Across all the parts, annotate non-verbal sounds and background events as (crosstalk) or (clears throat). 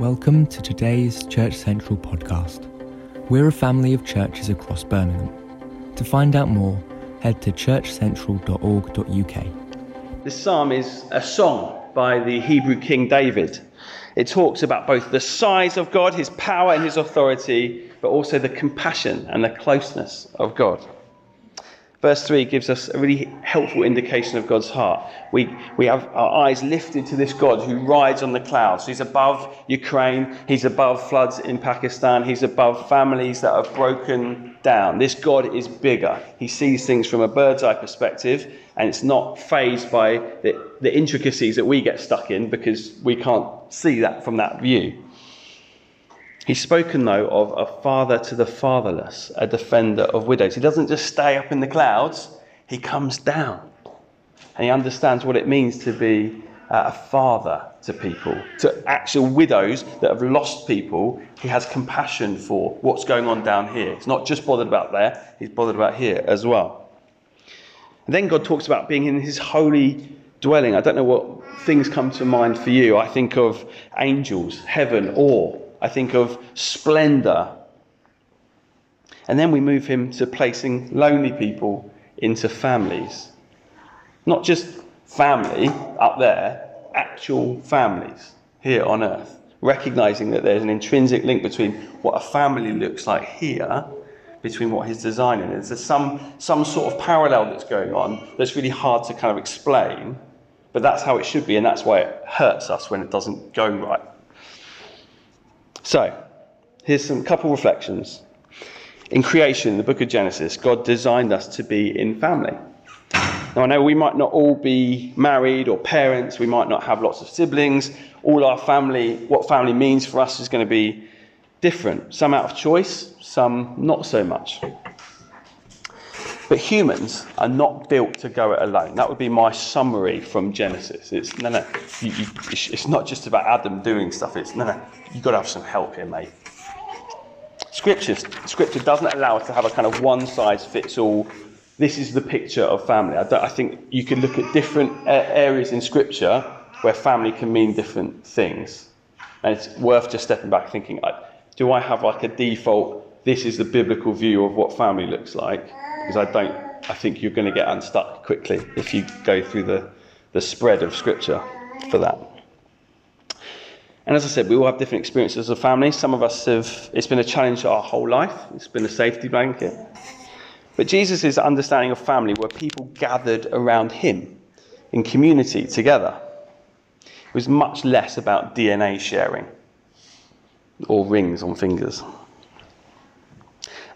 Welcome to today's Church Central podcast. We're a family of churches across Birmingham. To find out more, head to churchcentral.org.uk. This psalm is a song by the Hebrew king David. It talks about both the size of God, his power and his authority, but also the compassion and the closeness of God. Verse 3 gives us a really helpful indication of God's heart. We, we have our eyes lifted to this God who rides on the clouds. He's above Ukraine, he's above floods in Pakistan, he's above families that are broken down. This God is bigger. He sees things from a bird's eye perspective, and it's not fazed by the, the intricacies that we get stuck in because we can't see that from that view. He's spoken, though, of a father to the fatherless, a defender of widows. He doesn't just stay up in the clouds, he comes down. And he understands what it means to be uh, a father to people, to actual widows that have lost people. He has compassion for what's going on down here. He's not just bothered about there, he's bothered about here as well. And then God talks about being in his holy dwelling. I don't know what things come to mind for you. I think of angels, heaven, awe. I think of splendor. And then we move him to placing lonely people into families. Not just family up there, actual families here on earth. Recognizing that there's an intrinsic link between what a family looks like here, between what he's designing. There's some, some sort of parallel that's going on that's really hard to kind of explain, but that's how it should be, and that's why it hurts us when it doesn't go right. So, here's some couple reflections. In creation, the book of Genesis, God designed us to be in family. Now, I know we might not all be married or parents, we might not have lots of siblings. All our family, what family means for us is going to be different. Some out of choice, some not so much. But humans are not built to go it alone. That would be my summary from Genesis. It's no, no. You, you, it's not just about Adam doing stuff. It's no, no. You've got to have some help here, mate. Scripture, scripture doesn't allow us to have a kind of one size fits all. This is the picture of family. I, I think you can look at different areas in Scripture where family can mean different things, and it's worth just stepping back, thinking, do I have like a default? This is the biblical view of what family looks like because I don't. I think you're going to get unstuck quickly if you go through the, the spread of Scripture for that. And as I said, we all have different experiences a family. Some of us have, it's been a challenge our whole life, it's been a safety blanket. But Jesus' understanding of family were people gathered around him in community together. It was much less about DNA sharing or rings on fingers.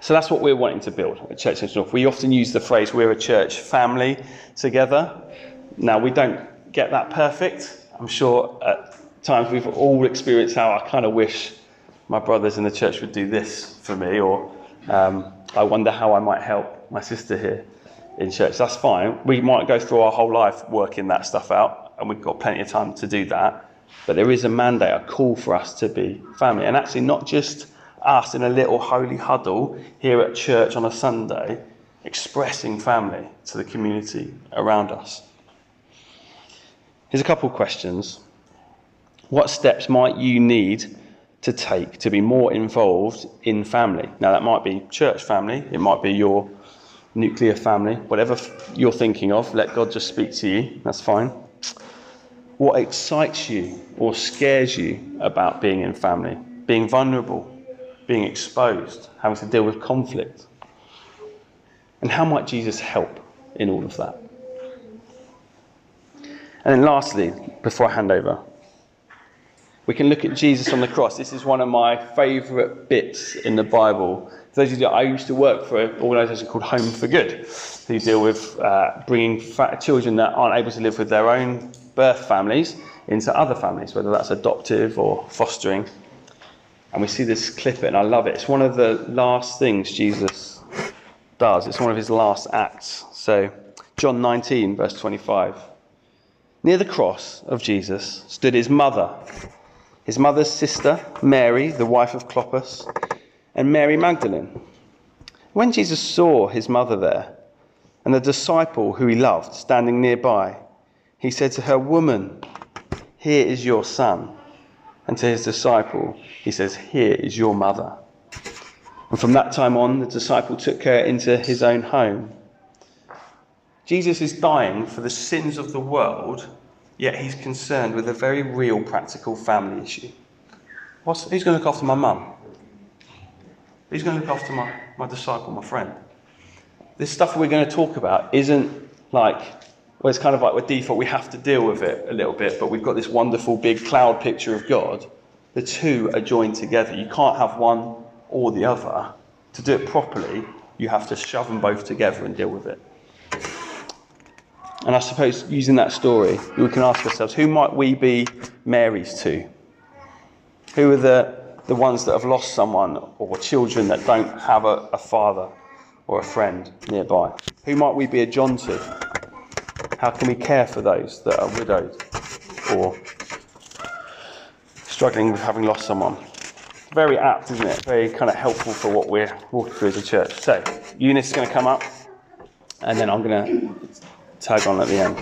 So that's what we're wanting to build at Church Central North. We often use the phrase, we're a church family together. Now, we don't get that perfect. I'm sure at times we've all experienced how I kind of wish my brothers in the church would do this for me, or um, I wonder how I might help my sister here in church. That's fine. We might go through our whole life working that stuff out, and we've got plenty of time to do that. But there is a mandate, a call for us to be family. And actually, not just us in a little holy huddle here at church on a Sunday, expressing family to the community around us. Here's a couple of questions. What steps might you need to take to be more involved in family? Now, that might be church family, it might be your nuclear family, whatever you're thinking of, let God just speak to you, that's fine. What excites you or scares you about being in family? Being vulnerable, being exposed, having to deal with conflict. And how might Jesus help in all of that? And then, lastly, before I hand over, we can look at Jesus on the cross. This is one of my favourite bits in the Bible. For those of you, I used to work for an organisation called Home for Good, who deal with uh, bringing children that aren't able to live with their own birth families into other families, whether that's adoptive or fostering. And we see this clip and I love it. It's one of the last things Jesus does, it's one of his last acts. So, John 19, verse 25. Near the cross of Jesus stood his mother, his mother's sister, Mary, the wife of Clopas, and Mary Magdalene. When Jesus saw his mother there, and the disciple who he loved standing nearby, he said to her, Woman, here is your son. And to his disciple, he says, Here is your mother. And from that time on, the disciple took her into his own home. Jesus is dying for the sins of the world, yet he's concerned with a very real practical family issue. What's, who's going to look after my mum? Who's going to look after my, my disciple, my friend? This stuff we're going to talk about isn't like, well, it's kind of like we're default, we have to deal with it a little bit, but we've got this wonderful big cloud picture of God. The two are joined together. You can't have one or the other. To do it properly, you have to shove them both together and deal with it. And I suppose using that story, we can ask ourselves who might we be Marys to? Who are the, the ones that have lost someone or children that don't have a, a father or a friend nearby? Who might we be a John to? How can we care for those that are widowed or struggling with having lost someone? Very apt, isn't it? Very kind of helpful for what we're walking through as a church. So, Eunice is going to come up, and then I'm going to tag on at the end.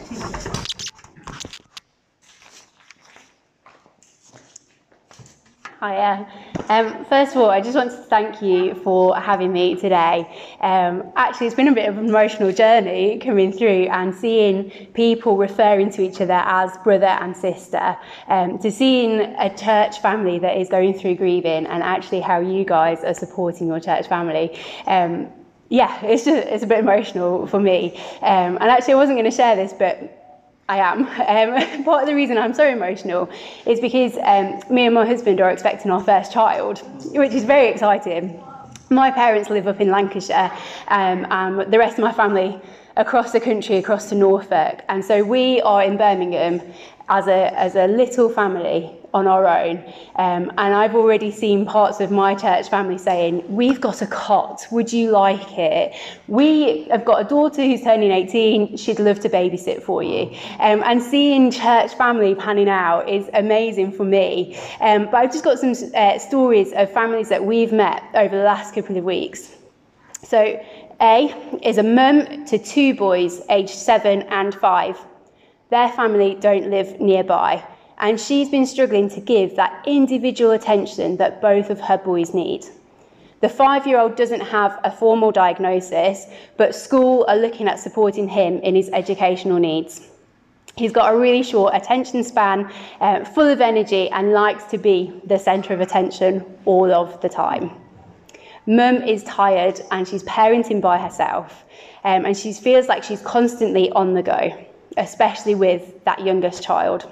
Hiya. Um, first of all, I just want to thank you for having me today. Um, actually, it's been a bit of an emotional journey coming through and seeing people referring to each other as brother and sister, um, to seeing a church family that is going through grieving and actually how you guys are supporting your church family. Um, yeah, it's just it's a bit emotional for me. Um, and actually, I wasn't going to share this, but I am. (laughs) Um, part of the reason I'm so emotional is because um, me and my husband are expecting our first child, which is very exciting. My parents live up in Lancashire, um, and the rest of my family across the country, across to Norfolk. And so we are in Birmingham as a, as a little family on our own. Um, and I've already seen parts of my church family saying, We've got a cot, would you like it? We have got a daughter who's turning 18, she'd love to babysit for you. Um, and seeing church family panning out is amazing for me. Um, but I've just got some uh, stories of families that we've met over the last couple of weeks. So, A is a mum to two boys aged seven and five. Their family don't live nearby and she's been struggling to give that individual attention that both of her boys need. The five year old doesn't have a formal diagnosis, but school are looking at supporting him in his educational needs. He's got a really short attention span, uh, full of energy, and likes to be the centre of attention all of the time. Mum is tired and she's parenting by herself, um, and she feels like she's constantly on the go, especially with that youngest child.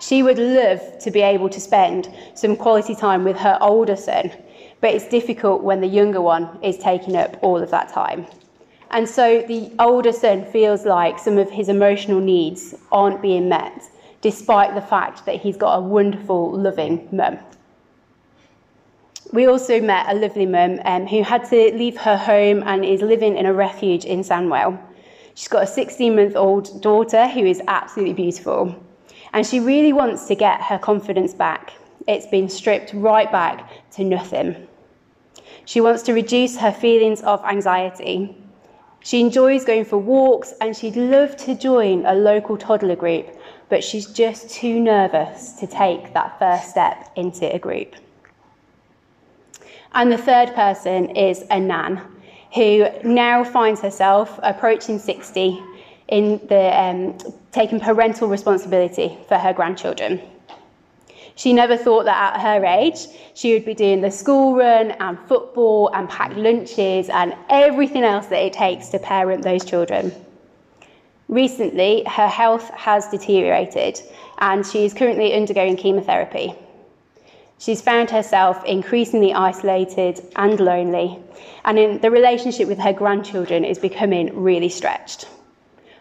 She would love to be able to spend some quality time with her older son, but it's difficult when the younger one is taking up all of that time. And so the older son feels like some of his emotional needs aren't being met, despite the fact that he's got a wonderful, loving mum. We also met a lovely mum um, who had to leave her home and is living in a refuge in Sandwell. She's got a 16 month old daughter who is absolutely beautiful. And she really wants to get her confidence back. It's been stripped right back to nothing. She wants to reduce her feelings of anxiety. She enjoys going for walks and she'd love to join a local toddler group, but she's just too nervous to take that first step into a group. And the third person is a nan who now finds herself approaching 60 in the um, taking parental responsibility for her grandchildren. She never thought that at her age she would be doing the school run and football and packed lunches and everything else that it takes to parent those children. Recently, her health has deteriorated and she is currently undergoing chemotherapy. She's found herself increasingly isolated and lonely, and in the relationship with her grandchildren is becoming really stretched.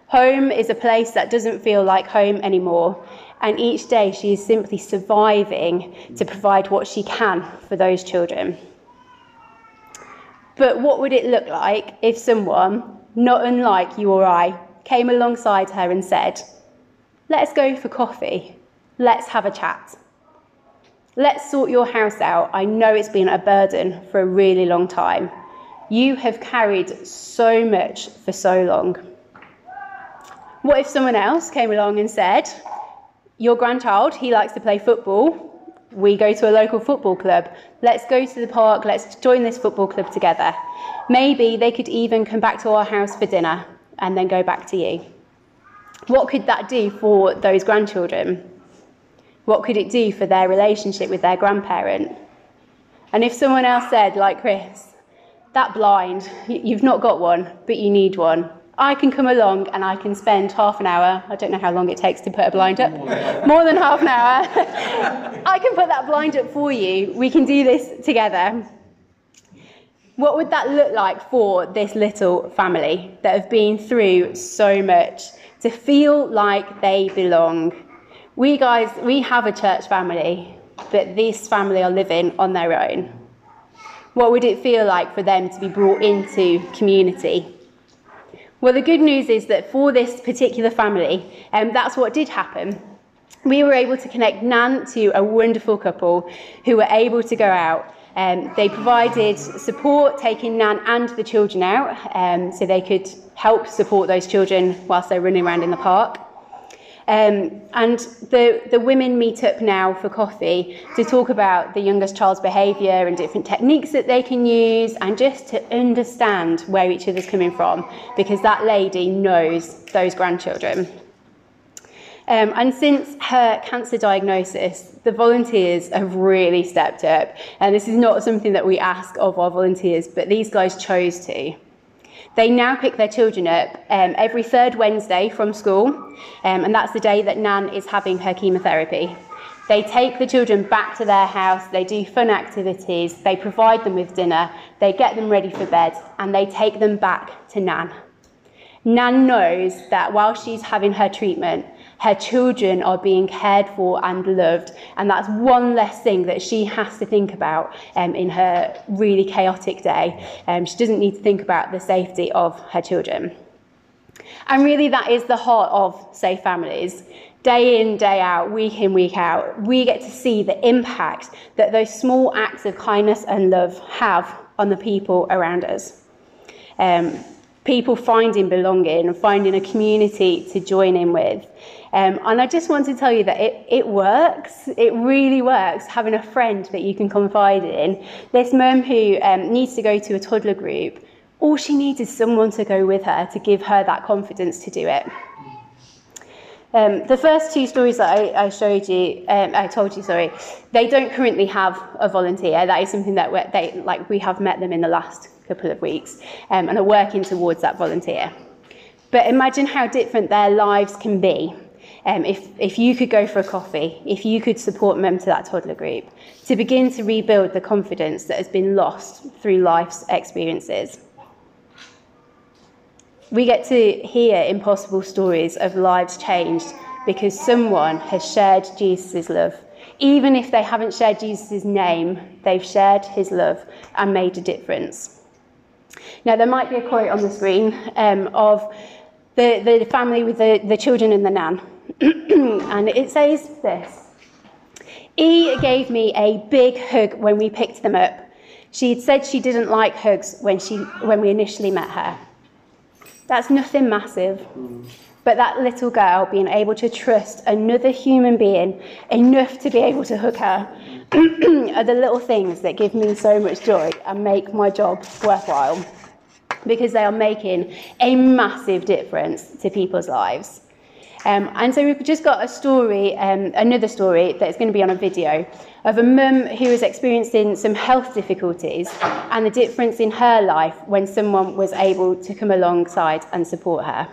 Home is a place that doesn't feel like home anymore, and each day she is simply surviving to provide what she can for those children. But what would it look like if someone, not unlike you or I, came alongside her and said, Let's go for coffee, let's have a chat. Let's sort your house out. I know it's been a burden for a really long time. You have carried so much for so long. What if someone else came along and said, your grandchild, he likes to play football. We go to a local football club. Let's go to the park. Let's join this football club together. Maybe they could even come back to our house for dinner and then go back to you. What could that do for those grandchildren? What could it do for their relationship with their grandparent? And if someone else said, like Chris, that blind, you've not got one, but you need one, I can come along and I can spend half an hour. I don't know how long it takes to put a blind up. (laughs) More than half an hour. (laughs) I can put that blind up for you. We can do this together. What would that look like for this little family that have been through so much to feel like they belong? We guys, we have a church family, but this family are living on their own. What would it feel like for them to be brought into community? Well, the good news is that for this particular family, um, that's what did happen. We were able to connect Nan to a wonderful couple who were able to go out. Um, they provided support, taking Nan and the children out um, so they could help support those children whilst they're running around in the park. Um, and the, the women meet up now for coffee to talk about the youngest child's behaviour and different techniques that they can use and just to understand where each other's coming from because that lady knows those grandchildren. Um, and since her cancer diagnosis, the volunteers have really stepped up. And this is not something that we ask of our volunteers, but these guys chose to. They now pick their children up um, every third Wednesday from school, um, and that's the day that Nan is having her chemotherapy. They take the children back to their house, they do fun activities, they provide them with dinner, they get them ready for bed, and they take them back to Nan. Nan knows that while she's having her treatment, her children are being cared for and loved. And that's one less thing that she has to think about um, in her really chaotic day. Um, she doesn't need to think about the safety of her children. And really, that is the heart of Safe Families. Day in, day out, week in, week out, we get to see the impact that those small acts of kindness and love have on the people around us. Um, people finding belonging and finding a community to join in with. Um, and I just want to tell you that it, it works. It really works having a friend that you can confide in. This mum who um, needs to go to a toddler group, all she needs is someone to go with her to give her that confidence to do it. Um, the first two stories that I, I showed you, um, I told you, sorry, they don't currently have a volunteer. That is something that they, like, we have met them in the last couple of weeks um, and are working towards that volunteer. But imagine how different their lives can be um, if, if you could go for a coffee, if you could support them to that toddler group, to begin to rebuild the confidence that has been lost through life's experiences. We get to hear impossible stories of lives changed because someone has shared Jesus' love. Even if they haven't shared Jesus' name, they've shared his love and made a difference. Now, there might be a quote on the screen um, of the, the family with the, the children and the nan. (clears throat) and it says this E gave me a big hug when we picked them up. She had said she didn't like hugs when, she, when we initially met her. That's nothing massive. Mm. But that little girl being able to trust another human being enough to be able to hug her (clears throat) are the little things that give me so much joy and make my job worthwhile because they are making a massive difference to people's lives. Um, and so we've just got a story, um, another story that's going to be on a video of a mum who was experiencing some health difficulties and the difference in her life when someone was able to come alongside and support her.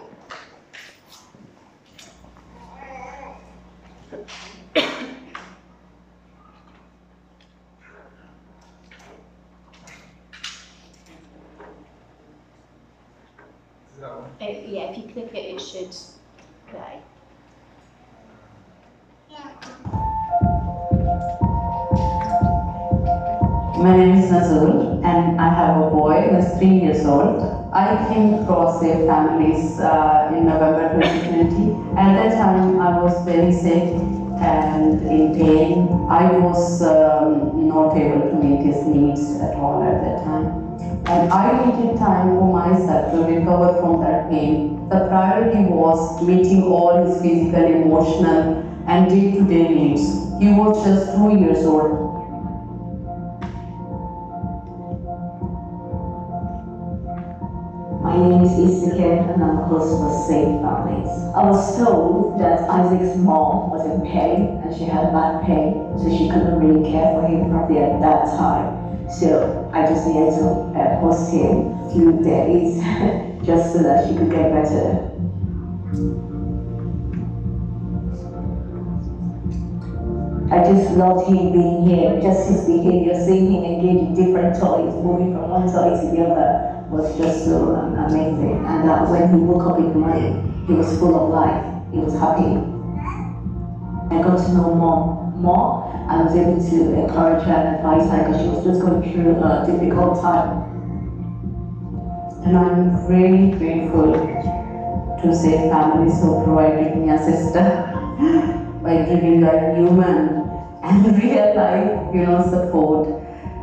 My name is Nazul and I have a boy who is three years old. I came across their families uh, in November 2020. At that time, I was very sick and in pain. I was um, not able to meet his needs at all at that time. And I needed time for myself to recover from that pain. The priority was meeting all his physical, emotional, and day to day needs. He was just two years old. Name is Issachar and I'm close to Safe Families. I was told that Isaac's mom was in pain and she had bad pain, so she couldn't really care for him properly at that time. So I just needed to uh, him a few days (laughs) just so that she could get better. I just loved him being here, just his behavior, seeing him engage in different toys, moving from one toy to the other was just so um, amazing. And uh, when he woke up in the morning, he was full of life, he was happy. I got to know mom more. I was able to encourage her and advise her because she was just going through a difficult time. And I'm really grateful to Safe Families who provided me a sister (laughs) by giving a human and (laughs) real life, you know, support.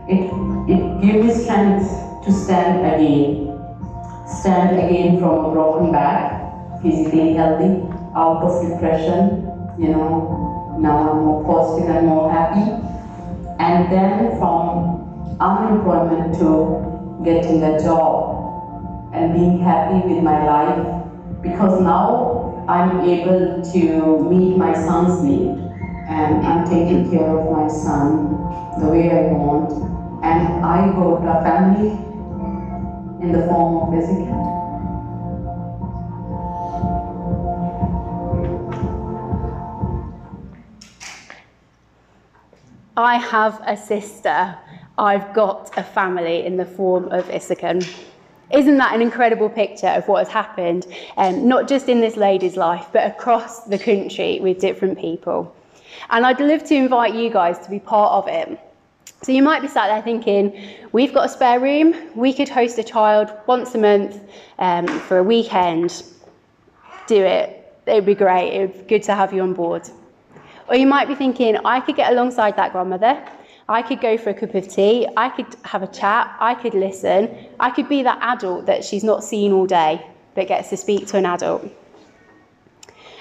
It it gave me strength to stand again. Stand again from a broken back, physically healthy, out of depression, you know, now I'm more positive and more happy. And then from unemployment to getting a job and being happy with my life because now I'm able to meet my son's need and I'm taking care of my son the way I want and I got a family in the form of Ezekiel. I have a sister. I've got a family in the form of Issachar. Isn't that an incredible picture of what has happened, um, not just in this lady's life, but across the country with different people? And I'd love to invite you guys to be part of it. So you might be sat there thinking, we've got a spare room, we could host a child once a month um, for a weekend. Do it. It'd be great. It'd be good to have you on board. Or you might be thinking, I could get alongside that grandmother. I could go for a cup of tea. I could have a chat. I could listen. I could be that adult that she's not seen all day but gets to speak to an adult.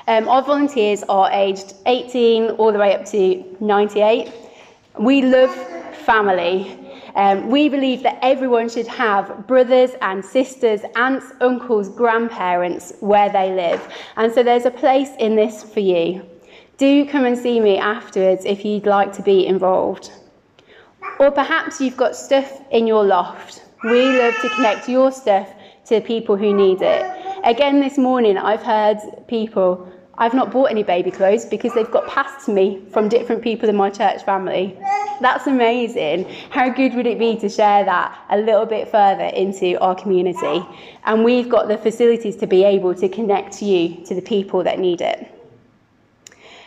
Um, our volunteers are aged 18 all the way up to 98. We love family. Um, we believe that everyone should have brothers and sisters, aunts, uncles, grandparents where they live. And so there's a place in this for you. Do come and see me afterwards if you'd like to be involved. Or perhaps you've got stuff in your loft. We love to connect your stuff to people who need it. Again, this morning, I've heard people, I've not bought any baby clothes because they've got passed to me from different people in my church family. That's amazing. How good would it be to share that a little bit further into our community? And we've got the facilities to be able to connect you to the people that need it.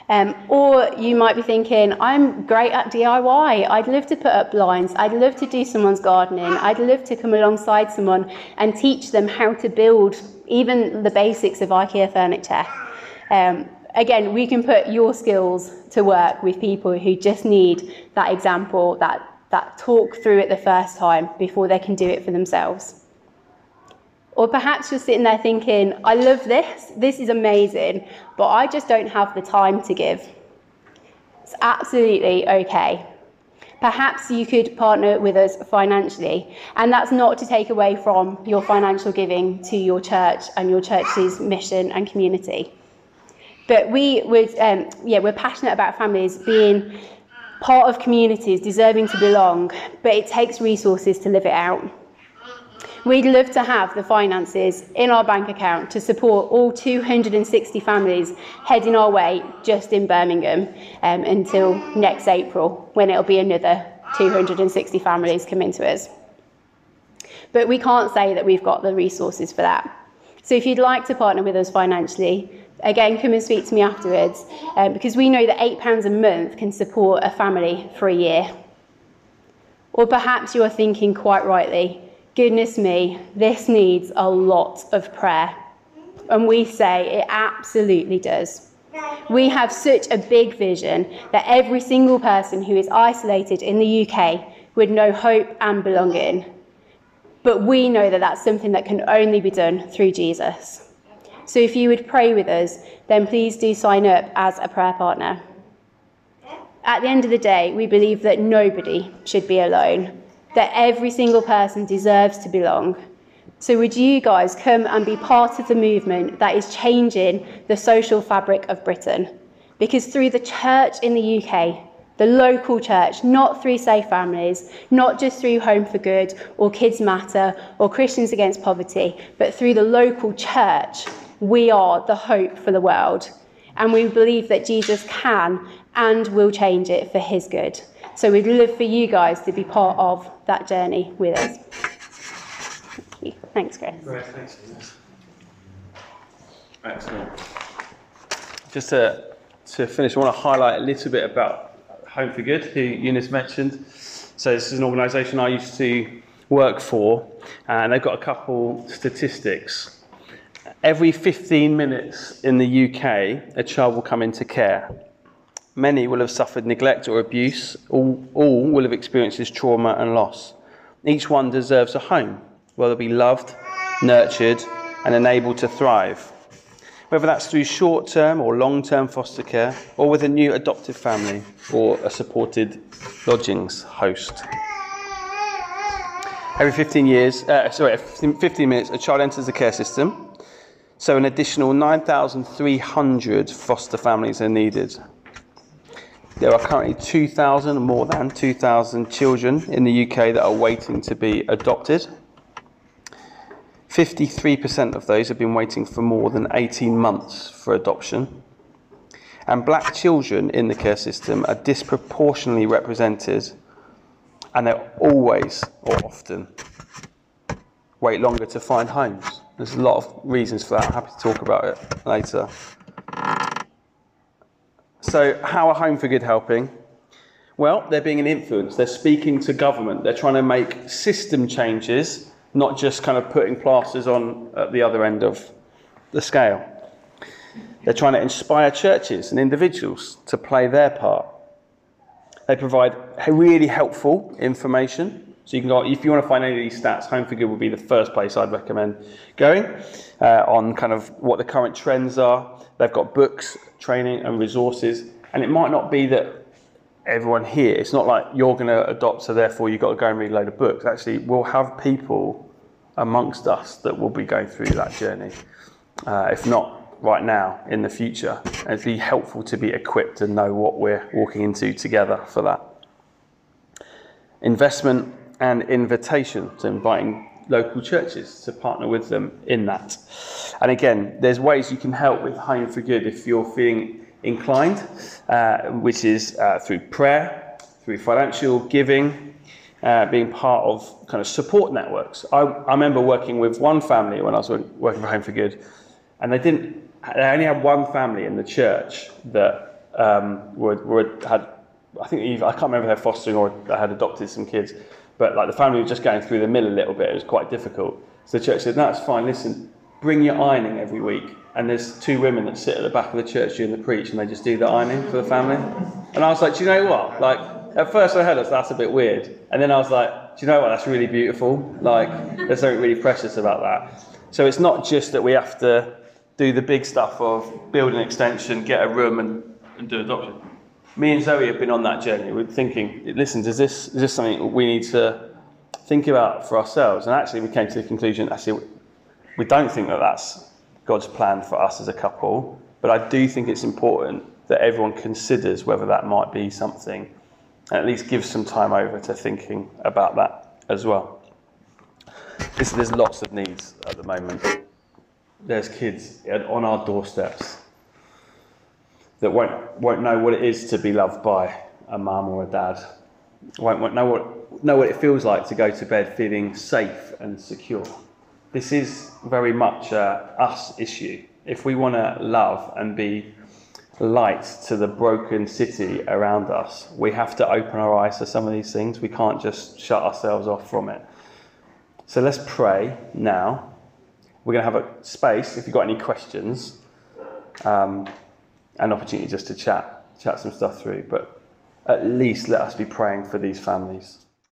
Um, or you might be thinking, I'm great at DIY. I'd love to put up blinds. I'd love to do someone's gardening. I'd love to come alongside someone and teach them how to build even the basics of IKEA furniture. Um, again, we can put your skills to work with people who just need that example, that, that talk through it the first time before they can do it for themselves. Or perhaps you're sitting there thinking, I love this, this is amazing, but I just don't have the time to give. It's absolutely okay. Perhaps you could partner with us financially, and that's not to take away from your financial giving to your church and your church's mission and community. But we would, um, yeah, we're passionate about families being part of communities, deserving to belong, but it takes resources to live it out. We'd love to have the finances in our bank account to support all 260 families heading our way just in Birmingham um, until next April, when it'll be another 260 families coming to us. But we can't say that we've got the resources for that. So if you'd like to partner with us financially, again, come and speak to me afterwards, um, because we know that £8 a month can support a family for a year. Or perhaps you're thinking quite rightly, goodness me, this needs a lot of prayer. And we say it absolutely does. We have such a big vision that every single person who is isolated in the UK would know hope and belonging. But we know that that's something that can only be done through Jesus. So if you would pray with us, then please do sign up as a prayer partner. At the end of the day, we believe that nobody should be alone, that every single person deserves to belong. So, would you guys come and be part of the movement that is changing the social fabric of Britain? Because through the church in the UK, the local church, not through Safe Families, not just through Home for Good or Kids Matter or Christians Against Poverty, but through the local church, we are the hope for the world. And we believe that Jesus can and will change it for his good. So we'd love for you guys to be part of that journey with us. Thank you. Thanks, Chris. Great, thanks. Excellent. Just to, to finish, I want to highlight a little bit about Home for Good, who Eunice mentioned. So this is an organisation I used to work for, and they've got a couple statistics. Every 15 minutes in the UK, a child will come into care. Many will have suffered neglect or abuse. All, all will have experienced trauma and loss. Each one deserves a home where they'll be loved, nurtured, and enabled to thrive whether that's through short term or long term foster care, or with a new adoptive family or a supported lodgings host. Every 15 years, uh, sorry, 15 minutes, a child enters the care system. So an additional 9,300 foster families are needed. There are currently 2,000, more than 2,000 children in the UK that are waiting to be adopted. 53% of those have been waiting for more than 18 months for adoption. And black children in the care system are disproportionately represented, and they always or often wait longer to find homes. There's a lot of reasons for that. I'm happy to talk about it later. So, how are Home for Good helping? Well, they're being an influence. They're speaking to government. They're trying to make system changes not just kind of putting plasters on at the other end of the scale. They're trying to inspire churches and individuals to play their part. They provide really helpful information. So you can go, if you want to find any of these stats, Home for Good would be the first place I'd recommend going uh, on kind of what the current trends are. They've got books, training, and resources. And it might not be that everyone here, it's not like you're going to adopt, so therefore you've got to go and read a load of books. Actually, we'll have people amongst us that will be going through that journey. Uh, if not right now, in the future. It'd be helpful to be equipped and know what we're walking into together for that. Investment and invitation, so inviting local churches to partner with them in that. And again, there's ways you can help with Home for Good if you're feeling inclined, uh, which is uh, through prayer, through financial giving, uh, being part of kind of support networks. I, I remember working with one family when I was working for Home for Good, and they didn't. They only had one family in the church that um, were, had. I think I can't remember if they're fostering or had adopted some kids, but like the family was just going through the mill a little bit. It was quite difficult. So the church said, "No, it's fine. Listen, bring your ironing every week." And there's two women that sit at the back of the church during the preach, and they just do the ironing for the family. And I was like, "Do you know what? Like." at first I heard it, that's a bit weird. And then I was like, do you know what? That's really beautiful. Like, there's something really precious about that. So it's not just that we have to do the big stuff of build an extension, get a room, and, and do adoption. Me and Zoe have been on that journey. We're thinking, listen, is this, is this something we need to think about for ourselves? And actually, we came to the conclusion actually, we don't think that that's God's plan for us as a couple. But I do think it's important that everyone considers whether that might be something and at least give some time over to thinking about that as well. Listen, there's lots of needs at the moment. There's kids on our doorsteps that won't, won't know what it is to be loved by a mum or a dad, won't, won't know, what, know what it feels like to go to bed feeling safe and secure. This is very much a us issue. If we want to love and be light to the broken city around us. We have to open our eyes to some of these things. We can't just shut ourselves off from it. So let's pray now. We're going to have a space if you've got any questions, um, an opportunity just to chat, chat some stuff through. But at least let us be praying for these families.